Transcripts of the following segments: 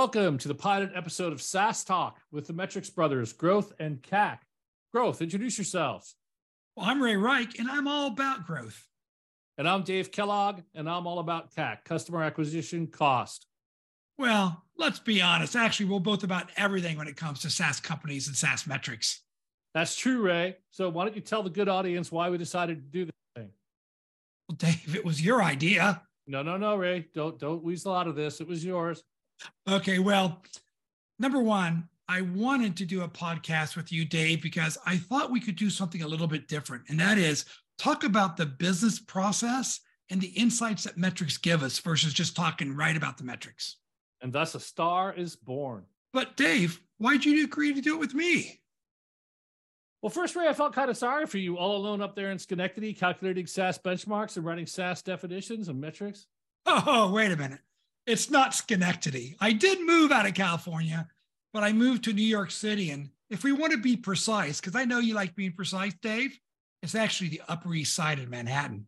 Welcome to the pilot episode of SaaS Talk with the Metrics Brothers, Growth and CAC. Growth, introduce yourselves. Well, I'm Ray Rike, and I'm all about growth. And I'm Dave Kellogg, and I'm all about CAC, customer acquisition cost. Well, let's be honest. Actually, we're both about everything when it comes to SaaS companies and SaaS metrics. That's true, Ray. So why don't you tell the good audience why we decided to do this thing? Well, Dave, it was your idea. No, no, no, Ray. Don't don't weasel out of this. It was yours. Okay, well, number one, I wanted to do a podcast with you, Dave, because I thought we could do something a little bit different. And that is talk about the business process and the insights that metrics give us versus just talking right about the metrics. And thus a star is born. But Dave, why'd you agree to do it with me? Well, first, Ray, I felt kind of sorry for you all alone up there in Schenectady, calculating SaaS benchmarks and running SaaS definitions and metrics. Oh, wait a minute. It's not Schenectady. I did move out of California, but I moved to New York City. And if we want to be precise, because I know you like being precise, Dave, it's actually the Upper East Side of Manhattan.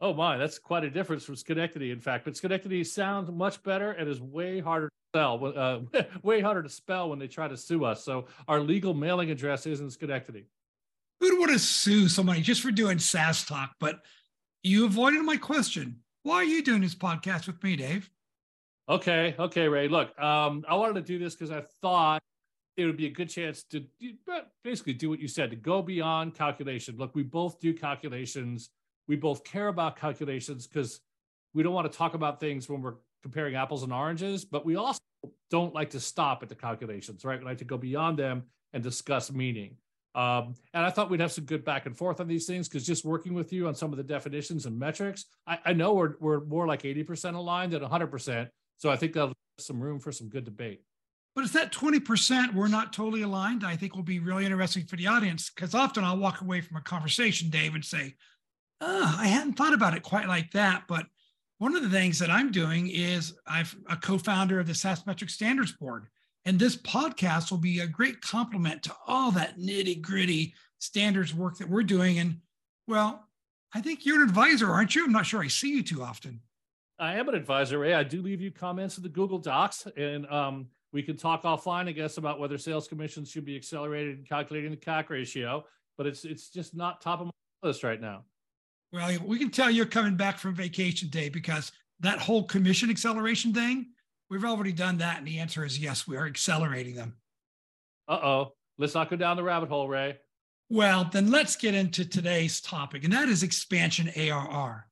Oh my, that's quite a difference from Schenectady, in fact. But Schenectady sounds much better and is way harder to sell, uh, way harder to spell when they try to sue us. So our legal mailing address is in Schenectady. Who'd want to sue somebody just for doing SaaS talk? But you avoided my question. Why are you doing this podcast with me, Dave? Okay, okay, Ray. Look, um, I wanted to do this because I thought it would be a good chance to basically do what you said to go beyond calculation. Look, we both do calculations. We both care about calculations because we don't want to talk about things when we're comparing apples and oranges, but we also don't like to stop at the calculations, right? We like to go beyond them and discuss meaning. Um, and I thought we'd have some good back and forth on these things because just working with you on some of the definitions and metrics, I, I know we're, we're more like 80% aligned than 100%. So I think that'll some room for some good debate. But it's that 20% we're not totally aligned. I think will be really interesting for the audience because often I'll walk away from a conversation, Dave, and say, oh, I hadn't thought about it quite like that. But one of the things that I'm doing is I'm a co-founder of the SaaS Metric Standards Board. And this podcast will be a great complement to all that nitty gritty standards work that we're doing. And well, I think you're an advisor, aren't you? I'm not sure I see you too often. I am an advisor, Ray. I do leave you comments in the Google Docs, and um, we can talk offline, I guess, about whether sales commissions should be accelerated in calculating the CAC ratio. But it's it's just not top of my list right now. Well, we can tell you're coming back from vacation day because that whole commission acceleration thing, we've already done that, and the answer is yes, we are accelerating them. Uh oh, let's not go down the rabbit hole, Ray. Well, then let's get into today's topic, and that is expansion ARR.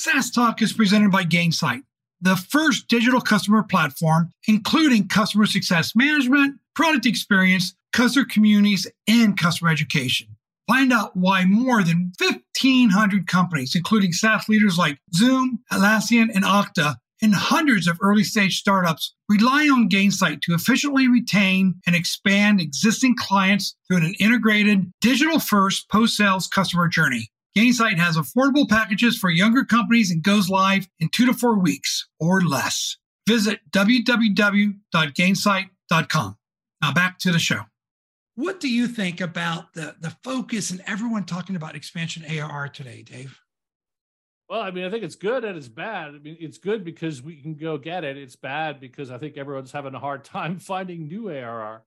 SaaS Talk is presented by Gainsight, the first digital customer platform, including customer success management, product experience, customer communities, and customer education. Find out why more than 1,500 companies, including SaaS leaders like Zoom, Atlassian, and Okta, and hundreds of early stage startups rely on Gainsight to efficiently retain and expand existing clients through an integrated digital first post sales customer journey. Gainsight has affordable packages for younger companies and goes live in two to four weeks or less. Visit www.gainsight.com. Now back to the show. What do you think about the, the focus and everyone talking about expansion ARR today, Dave? Well, I mean, I think it's good and it's bad. I mean, it's good because we can go get it. It's bad because I think everyone's having a hard time finding new ARR.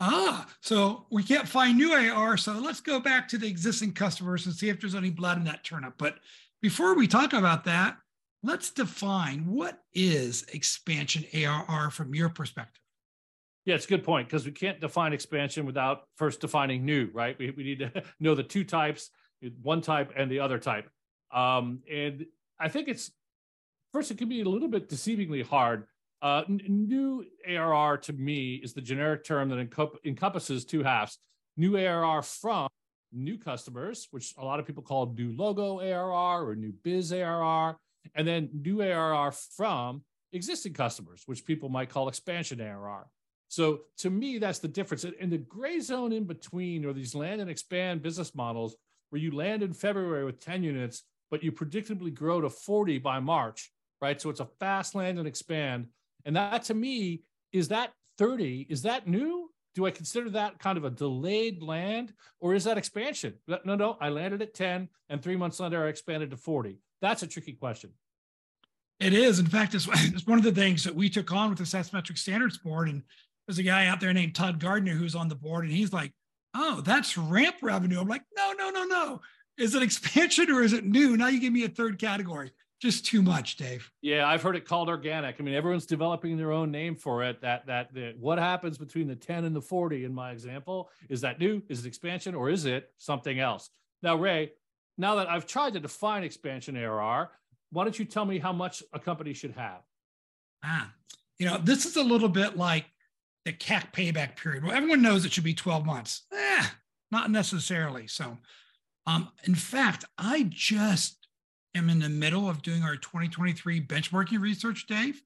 Ah, so we can't find new AR. So let's go back to the existing customers and see if there's any blood in that turnip. But before we talk about that, let's define what is expansion ARR from your perspective. Yeah, it's a good point because we can't define expansion without first defining new, right? We, we need to know the two types, one type and the other type. Um, and I think it's first, it can be a little bit deceivingly hard uh, new ARR to me is the generic term that encompasses two halves. New ARR from new customers, which a lot of people call new logo ARR or new biz ARR, and then new ARR from existing customers, which people might call expansion ARR. So to me, that's the difference. In the gray zone in between, or these land and expand business models, where you land in February with 10 units, but you predictably grow to 40 by March, right? So it's a fast land and expand. And that to me, is that 30? Is that new? Do I consider that kind of a delayed land or is that expansion? No, no, I landed at 10 and three months later I expanded to 40. That's a tricky question. It is. In fact, it's, it's one of the things that we took on with the SaaS Metric Standards Board. And there's a guy out there named Todd Gardner who's on the board, and he's like, "Oh, that's ramp revenue." I'm like, "No, no, no, no. Is it expansion or is it new?" Now you give me a third category. Just too much, Dave. Yeah, I've heard it called organic. I mean, everyone's developing their own name for it. That that that what happens between the 10 and the 40 in my example is that new? Is it expansion or is it something else? Now, Ray, now that I've tried to define expansion ARR, why don't you tell me how much a company should have? Ah, you know, this is a little bit like the CAC payback period. Well, everyone knows it should be 12 months. Eh, not necessarily. So, um, in fact, I just am in the middle of doing our 2023 benchmarking research, Dave.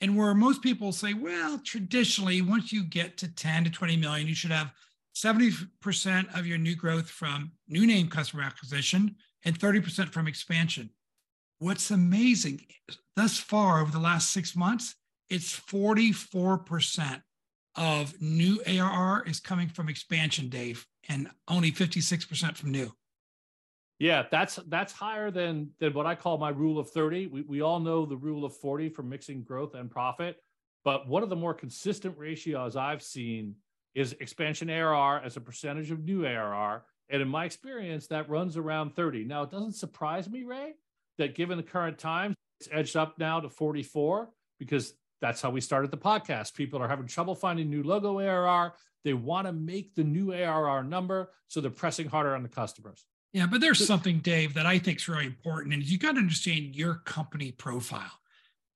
And where most people say, well, traditionally, once you get to 10 to 20 million, you should have 70% of your new growth from new name customer acquisition and 30% from expansion. What's amazing thus far over the last six months, it's 44% of new ARR is coming from expansion, Dave, and only 56% from new. Yeah, that's that's higher than than what I call my rule of 30. We we all know the rule of 40 for mixing growth and profit, but one of the more consistent ratios I've seen is expansion ARR as a percentage of new ARR, and in my experience that runs around 30. Now, it doesn't surprise me, Ray, that given the current times, it's edged up now to 44 because that's how we started the podcast. People are having trouble finding new logo ARR. They want to make the new ARR number, so they're pressing harder on the customers. Yeah, but there's something, Dave, that I think is really important, and you got to understand your company profile.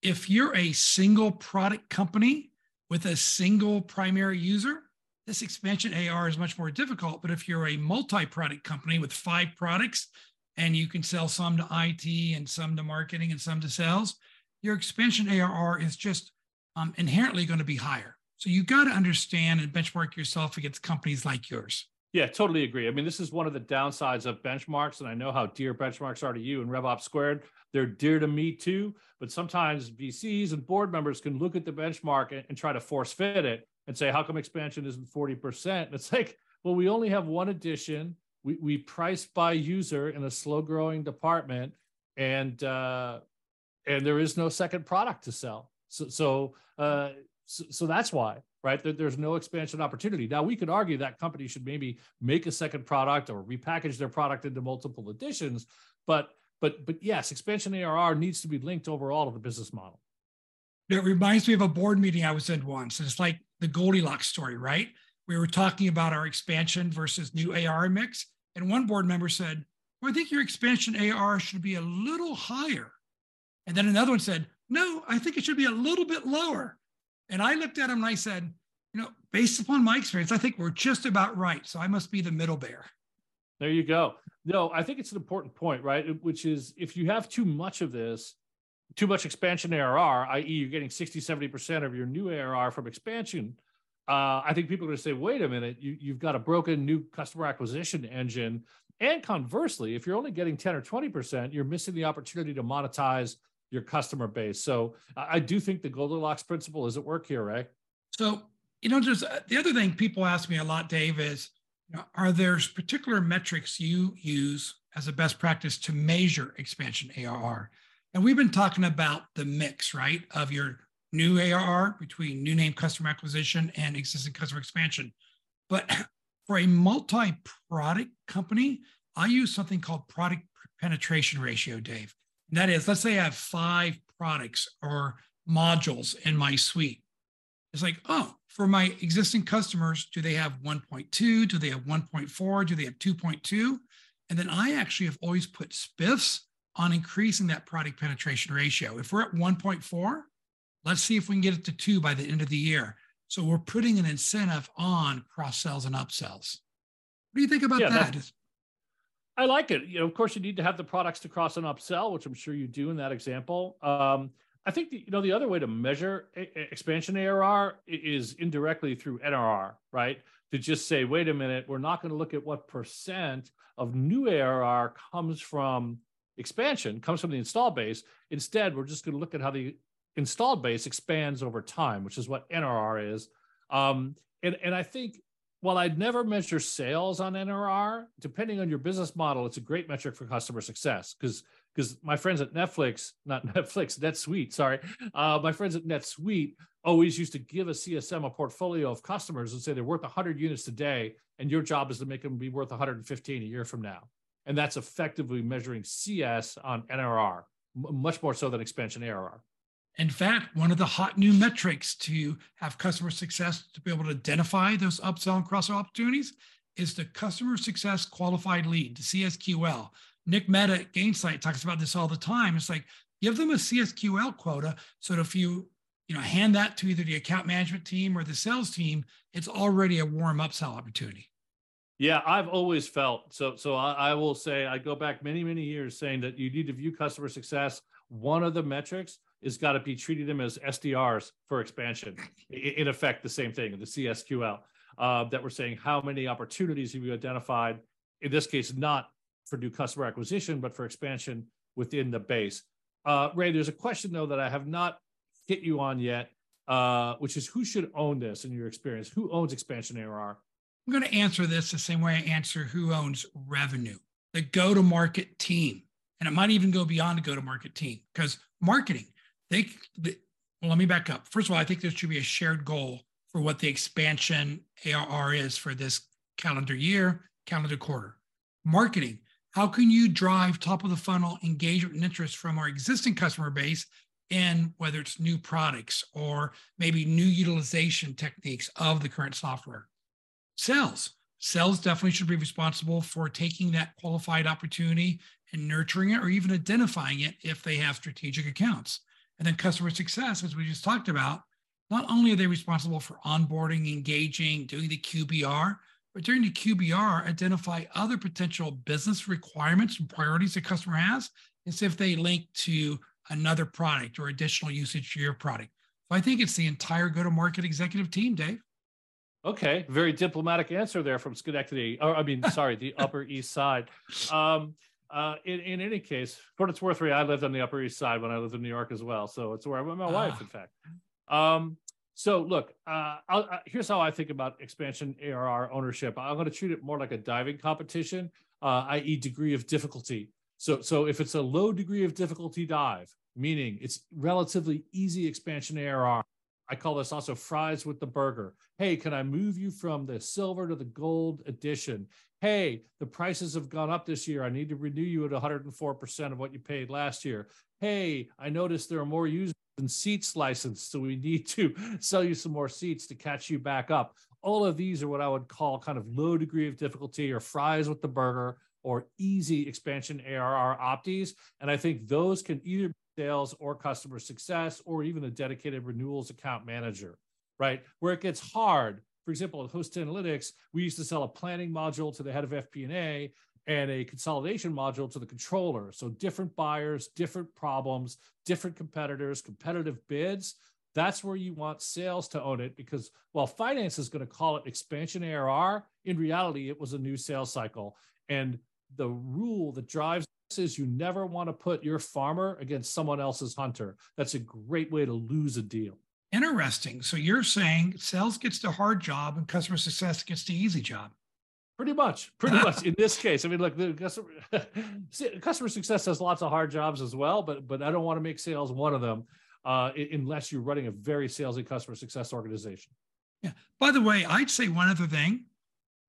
If you're a single product company with a single primary user, this expansion AR is much more difficult. But if you're a multi-product company with five products and you can sell some to IT and some to marketing and some to sales, your expansion ARR is just um, inherently going to be higher. So you got to understand and benchmark yourself against companies like yours. Yeah, totally agree. I mean, this is one of the downsides of benchmarks, and I know how dear benchmarks are to you and RevOps Squared. They're dear to me too. But sometimes VCs and board members can look at the benchmark and, and try to force fit it and say, "How come expansion isn't forty percent?" And it's like, well, we only have one edition we, we price by user in a slow growing department and uh, and there is no second product to sell so so uh, so, so, that's why right there, there's no expansion opportunity now we could argue that company should maybe make a second product or repackage their product into multiple editions but but but yes expansion arr needs to be linked overall to the business model it reminds me of a board meeting i was in once it's like the goldilocks story right we were talking about our expansion versus new AR mix. And one board member said, well, I think your expansion AR should be a little higher. And then another one said, no, I think it should be a little bit lower. And I looked at him and I said, you know, based upon my experience, I think we're just about right. So I must be the middle bear. There you go. No, I think it's an important point, right? Which is if you have too much of this, too much expansion ARR, i.e., you're getting 60, 70% of your new ARR from expansion, uh, I think people are going to say, wait a minute, you, you've got a broken new customer acquisition engine. And conversely, if you're only getting 10 or 20%, you're missing the opportunity to monetize your customer base. So I, do think the Goldilocks principle is at work here, right? So, you know, there's uh, the other thing people ask me a lot, Dave, is you know, are there particular metrics you use as a best practice to measure expansion ARR? And we've been talking about the mix, right, of your new ARR between new name customer acquisition and existing customer expansion. But for a multi product company, I use something called product penetration ratio, Dave. And that is, let's say I have five products or modules in my suite. It's like, oh, for my existing customers, do they have 1.2? Do they have 1.4? Do they have 2.2? And then I actually have always put spiffs on increasing that product penetration ratio. If we're at 1.4, Let's see if we can get it to two by the end of the year. So we're putting an incentive on cross sells and upsells. What do you think about yeah, that? I like it. You know, of course, you need to have the products to cross and upsell, which I'm sure you do in that example. Um, I think the, you know the other way to measure expansion ARR is indirectly through NRR, right? To just say, wait a minute, we're not going to look at what percent of new ARR comes from expansion, comes from the install base. Instead, we're just going to look at how the installed base expands over time, which is what NRR is. Um, and, and I think while I'd never measure sales on NRR, depending on your business model, it's a great metric for customer success because because my friends at Netflix, not Netflix, NetSuite, sorry, uh, my friends at NetSuite always used to give a CSM a portfolio of customers and say they're worth 100 units today, and your job is to make them be worth 115 a year from now, and that's effectively measuring CS on NRR, much more so than expansion ARR. In fact, one of the hot new metrics to have customer success to be able to identify those upsell and cross-sell opportunities is the customer success qualified lead, the CSQL. Nick Mehta at Gainsight talks about this all the time. It's like give them a CSQL quota so if you you know hand that to either the account management team or the sales team, it's already a warm upsell opportunity. Yeah, I've always felt so. So I, I will say I go back many many years saying that you need to view customer success. One of the metrics is got to be treating them as SDRs for expansion. In effect, the same thing, the CSQL uh, that we're saying how many opportunities have you identified? In this case, not for new customer acquisition, but for expansion within the base. Uh, Ray, there's a question though that I have not hit you on yet, uh, which is who should own this in your experience? Who owns expansion ARR? I'm going to answer this the same way I answer who owns revenue, the go to market team. And it might even go beyond the go to market team because marketing they, they well, let me back up. First of all, I think there should be a shared goal for what the expansion ARR is for this calendar year, calendar quarter. Marketing, how can you drive top of the funnel engagement and interest from our existing customer base in whether it's new products or maybe new utilization techniques of the current software? Sales. Sales definitely should be responsible for taking that qualified opportunity and nurturing it or even identifying it if they have strategic accounts. And then customer success, as we just talked about, not only are they responsible for onboarding, engaging, doing the QBR, but during the QBR, identify other potential business requirements and priorities the customer has, and see if they link to another product or additional usage to your product. So I think it's the entire go-to-market executive team, Dave. Okay, very diplomatic answer there from Schenectady. Or I mean, sorry, the Upper East Side. Um, uh, in, in any case, for what it's worth, I lived on the Upper East Side when I lived in New York as well. So it's where I met my wife, in fact. Um, so look, uh, uh, here's how I think about expansion ARR ownership. I'm going to treat it more like a diving competition, uh, i.e., degree of difficulty. So, so if it's a low degree of difficulty dive, meaning it's relatively easy expansion ARR, I call this also fries with the burger. Hey, can I move you from the silver to the gold edition? Hey, the prices have gone up this year. I need to renew you at 104% of what you paid last year. Hey, I noticed there are more users than seats licensed, so we need to sell you some more seats to catch you back up. All of these are what I would call kind of low degree of difficulty or fries with the burger or easy expansion ARR opties. And I think those can either sales or customer success or even a dedicated renewals account manager, right? Where it gets hard, for example, at Host Analytics, we used to sell a planning module to the head of FP&A and a consolidation module to the controller. So different buyers, different problems, different competitors, competitive bids. That's where you want sales to own it because while finance is going to call it expansion ARR, in reality, it was a new sales cycle. And the rule that drives is you never want to put your farmer against someone else's hunter. That's a great way to lose a deal. Interesting. So you're saying sales gets the hard job and customer success gets the easy job. Pretty much, pretty much. In this case, I mean, look, the customer, customer success has lots of hard jobs as well, but but I don't want to make sales one of them, uh, unless you're running a very salesy customer success organization. Yeah. By the way, I'd say one other thing.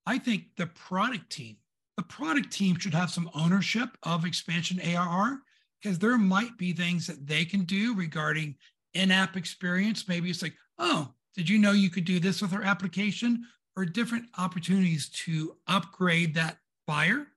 I think the product team the product team should have some ownership of expansion ARR because there might be things that they can do regarding in-app experience. Maybe it's like, oh, did you know you could do this with our application? Or different opportunities to upgrade that buyer,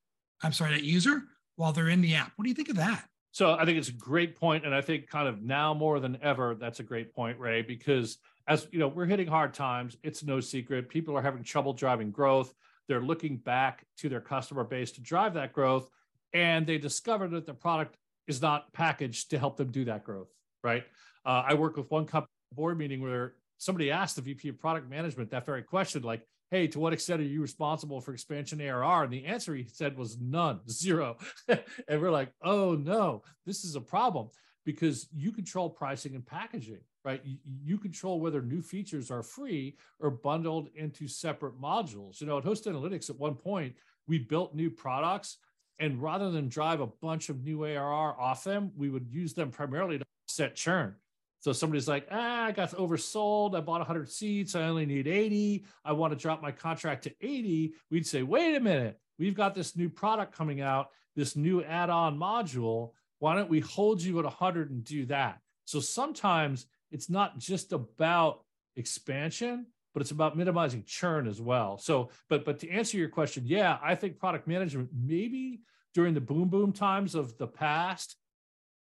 I'm sorry, that user while they're in the app. What do you think of that? So I think it's a great point, and I think kind of now more than ever, that's a great point, Ray, because as you know, we're hitting hard times. It's no secret. People are having trouble driving growth. They're looking back to their customer base to drive that growth. And they discovered that the product is not packaged to help them do that growth, right? Uh, I work with one company board meeting where somebody asked the VP of product management that very question, like, hey, to what extent are you responsible for expansion ARR? And the answer he said was none, zero. and we're like, oh no, this is a problem because you control pricing and packaging, right? You, control whether new features are free or bundled into separate modules. You know, at Host Analytics, at one point, we built new products, and rather than drive a bunch of new ARR off them, we would use them primarily to set churn. So somebody's like, ah, I got oversold. I bought 100 seats. I only need 80. I want to drop my contract to 80. We'd say, wait a minute. We've got this new product coming out, this new add on module why don't we hold you at 100 and do that? So sometimes it's not just about expansion, but it's about minimizing churn as well. So, but but to answer your question, yeah, I think product management maybe during the boom boom times of the past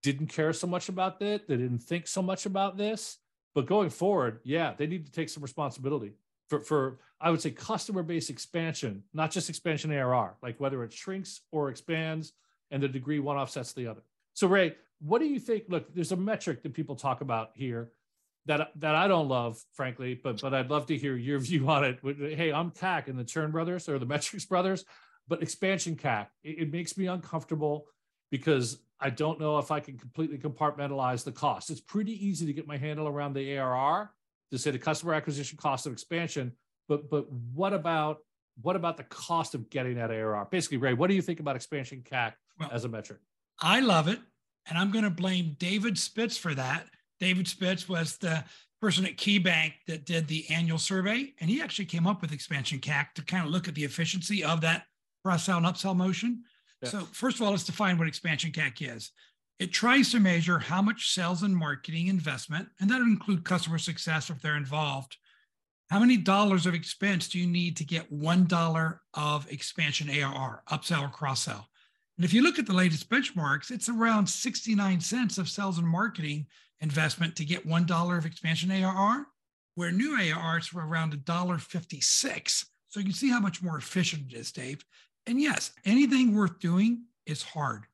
didn't care so much about that. They didn't think so much about this. But going forward, yeah, they need to take some responsibility for, for I would say customer base expansion, not just expansion ARR, like whether it shrinks or expands, and the degree one offsets the other. So Ray, what do you think? Look, there's a metric that people talk about here that that I don't love, frankly, but but I'd love to hear your view on it. Hey, I'm CAC and the Churn Brothers or the Metrics Brothers, but expansion CAC it, it makes me uncomfortable because I don't know if I can completely compartmentalize the cost. It's pretty easy to get my handle around the ARR to say the customer acquisition cost of expansion, but but what about what about the cost of getting that ARR? Basically, Ray, what do you think about expansion CAC well, as a metric? I love it. And I'm going to blame David Spitz for that. David Spitz was the person at KeyBanc that did the annual survey. And he actually came up with expansion CAC to kind of look at the efficiency of that cross sell and upsell motion. Yeah. So, first of all, let's define what expansion CAC is. It tries to measure how much sales and marketing investment, and that would include customer success if they're involved. How many dollars of expense do you need to get $1 of expansion ARR, upsell or cross sell? And if you look at the latest benchmarks, it's around 69 cents of sales and marketing investment to get $1 of expansion ARR, where new ARR is around $1.56. So you can see how much more efficient it is, Dave. And yes, anything worth doing is hard.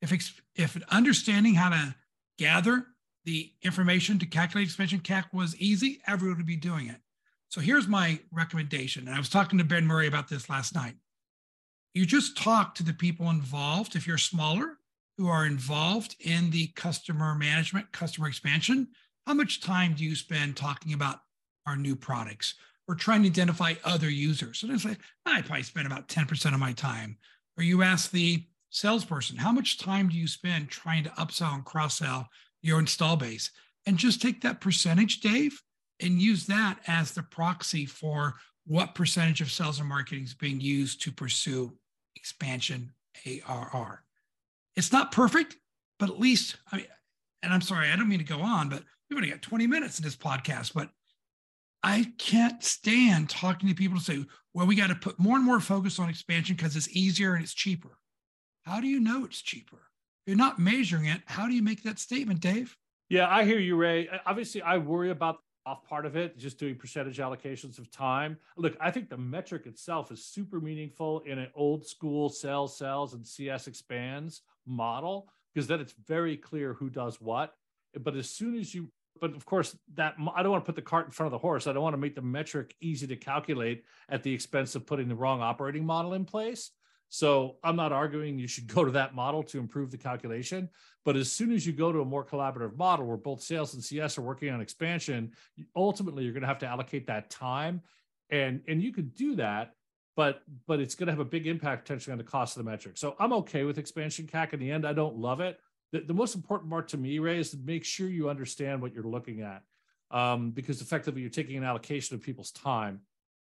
If, if understanding how to gather the information to calculate expansion CAC was easy, everyone would be doing it. So here's my recommendation. And I was talking to Ben Murray about this last night you just talk to the people involved if you're smaller who are involved in the customer management customer expansion how much time do you spend talking about our new products or trying to identify other users? So they say i probably spend about 10% of my time. Or you ask the salesperson how much time do you spend trying to upsell and cross sell your install base? And just take that percentage dave and use that as the proxy for what percentage of sales and marketing is being used to pursue expansion ARR. It's not perfect, but at least, I mean, and I'm sorry, I don't mean to go on, but we've only got 20 minutes in this podcast, but I can't stand talking to people to say, well, we got to put more and more focus on expansion because it's easier and it's cheaper. How do you know it's cheaper? You're not measuring it. How do you make that statement, Dave? Yeah, I hear you, Ray. Obviously, I worry about off part of it, just doing percentage allocations of time. Look, I think the metric itself is super meaningful in an old school sales, sales, and CS expands model because then it's very clear who does what. But as soon as you, but of course, that I don't want to put the cart in front of the horse. I don't want to make the metric easy to calculate at the expense of putting the wrong operating model in place. So I'm not arguing you should go to that model to improve the calculation. But as soon as you go to a more collaborative model where both sales and CS are working on expansion, ultimately you're going to have to allocate that time. And, and you could do that, but but it's going to have a big impact potentially on the cost of the metric. So I'm okay with expansion CAC in the end. I don't love it. The, the most important part to me, Ray, is to make sure you understand what you're looking at. Um, because effectively you're taking an allocation of people's time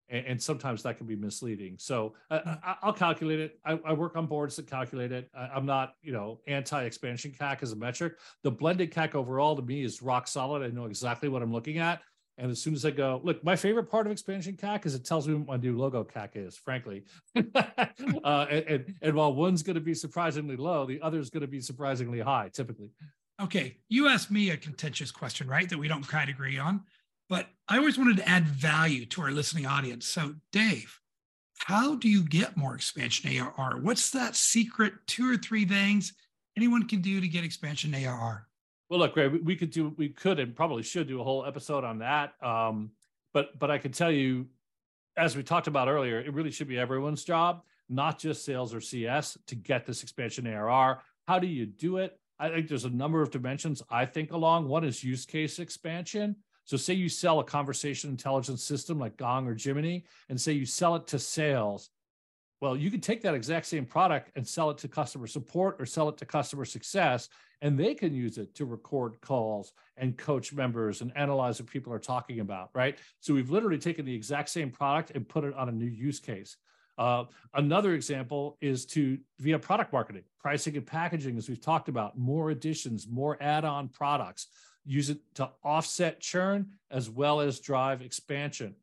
and, and sometimes that can be misleading. So hmm. I, will calculate it. I, I, work on boards that calculate it. I, am not, you know, anti-expansion CAC as a metric. The blended CAC overall to me is rock solid. I know exactly what I'm looking at. And as soon as I go, look, my favorite part of expansion CAC is it tells me what my new logo CAC is, frankly. uh, and, and, and while one's going to be surprisingly low, the other is going to be surprisingly high, typically. Okay, you asked me a contentious question, right? That we don't quite agree on. But I always wanted to add value to our listening audience. So, Dave, how do you get more expansion ARR? What's that secret two or three things anyone can do to get expansion ARR? Well, look, Ray, we could do, we could and probably should do a whole episode on that. Um, but, but I can tell you, as we talked about earlier, it really should be everyone's job, not just sales or CS, to get this expansion ARR. How do you do it? I think there's a number of dimensions I think along. One is use case expansion. So, say you sell a conversation intelligence system like Gong or Jiminny, and say you sell it to sales. Well, you can take that exact same product and sell it to customer support or sell it to customer success, and they can use it to record calls and coach members and analyze what people are talking about, right? So, we've literally taken the exact same product and put it on a new use case. Uh, another example is to via product marketing, pricing and packaging, as we've talked about, more additions, more add on products use it to offset churn as well as drive expansion.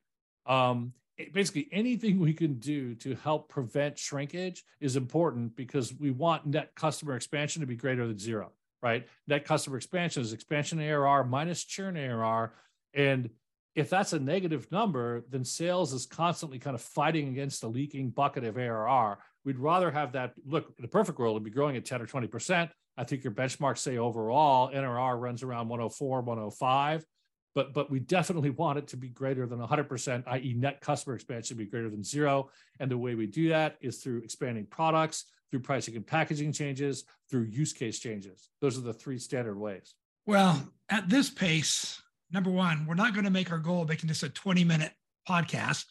Um, basically, anything we can do to help prevent shrinkage is important because we want net customer expansion to be greater than zero, right? Net customer expansion is expansion ARR minus churn ARR. And if that's a negative number, then sales is constantly kind of fighting against a leaking bucket of ARR. We'd rather have that look in a perfect world, it'd be growing at 10 or 20%. I think your benchmarks say overall NRR runs around 104, 105. But, but we definitely want it to be greater than 100%, i.e., net customer expansion be greater than zero. And the way we do that is through expanding products, through pricing and packaging changes, through use case changes. Those are the three standard ways. Well, at this pace, number one, we're not going to make our goal of making this a 20 minute podcast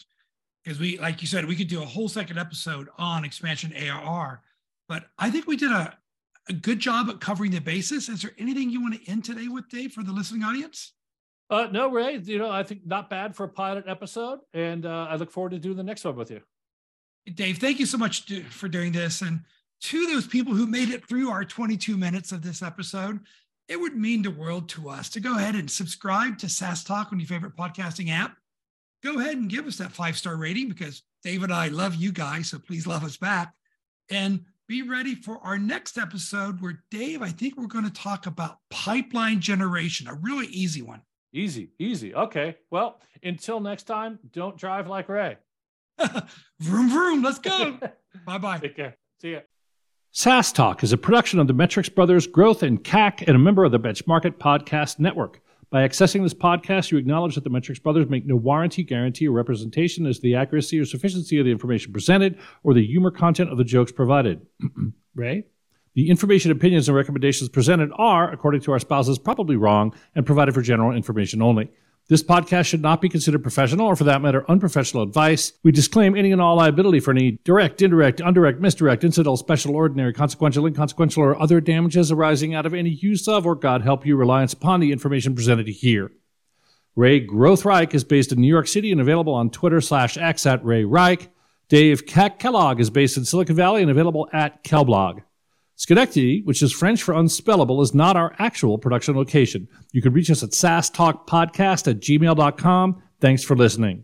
because we, like you said, we could do a whole second episode on expansion ARR. But I think we did a, a good job at covering the basis. Is there anything you want to end today with, Dave, for the listening audience? Uh, no, Ray. You know, I think not bad for a pilot episode, and uh, I look forward to doing the next one with you. Dave, thank you so much to, for doing this, and to those people who made it through our 22 minutes of this episode, it would mean the world to us to go ahead and subscribe to SaaS Talk on your favorite podcasting app. Go ahead and give us that five star rating because Dave and I love you guys, so please love us back. And be ready for our next episode where Dave, I think we're going to talk about pipeline generation, a really easy one. Easy, easy. Okay. Well, until next time, don't drive like Ray. vroom, vroom. Let's go. bye bye. Take care. See ya. SaaS Talk is a production of the Metrics Brothers Growth and CAC and a member of the Benchmark Podcast Network. By accessing this podcast, you acknowledge that the Metrics brothers make no warranty, guarantee, or representation as to the accuracy or sufficiency of the information presented or the humor content of the jokes provided. Ray? The information, opinions, and recommendations presented are, according to our spouses, probably wrong and provided for general information only. This podcast should not be considered professional or, for that matter, unprofessional advice. We disclaim any and all liability for any direct, indirect, indirect, misdirect, incidental, special, ordinary, consequential, inconsequential, or other damages arising out of any use of or, God help you, reliance upon the information presented here. Ray Growth Rike is based in New York City and available on Twitter slash X at Ray Rike. Dave Kellogg is based in Silicon Valley and available at Kellblog. Schenectady, which is French for unspellable, is not our actual production location. You can reach us at saastalkpodcast at gmail.com. Thanks for listening.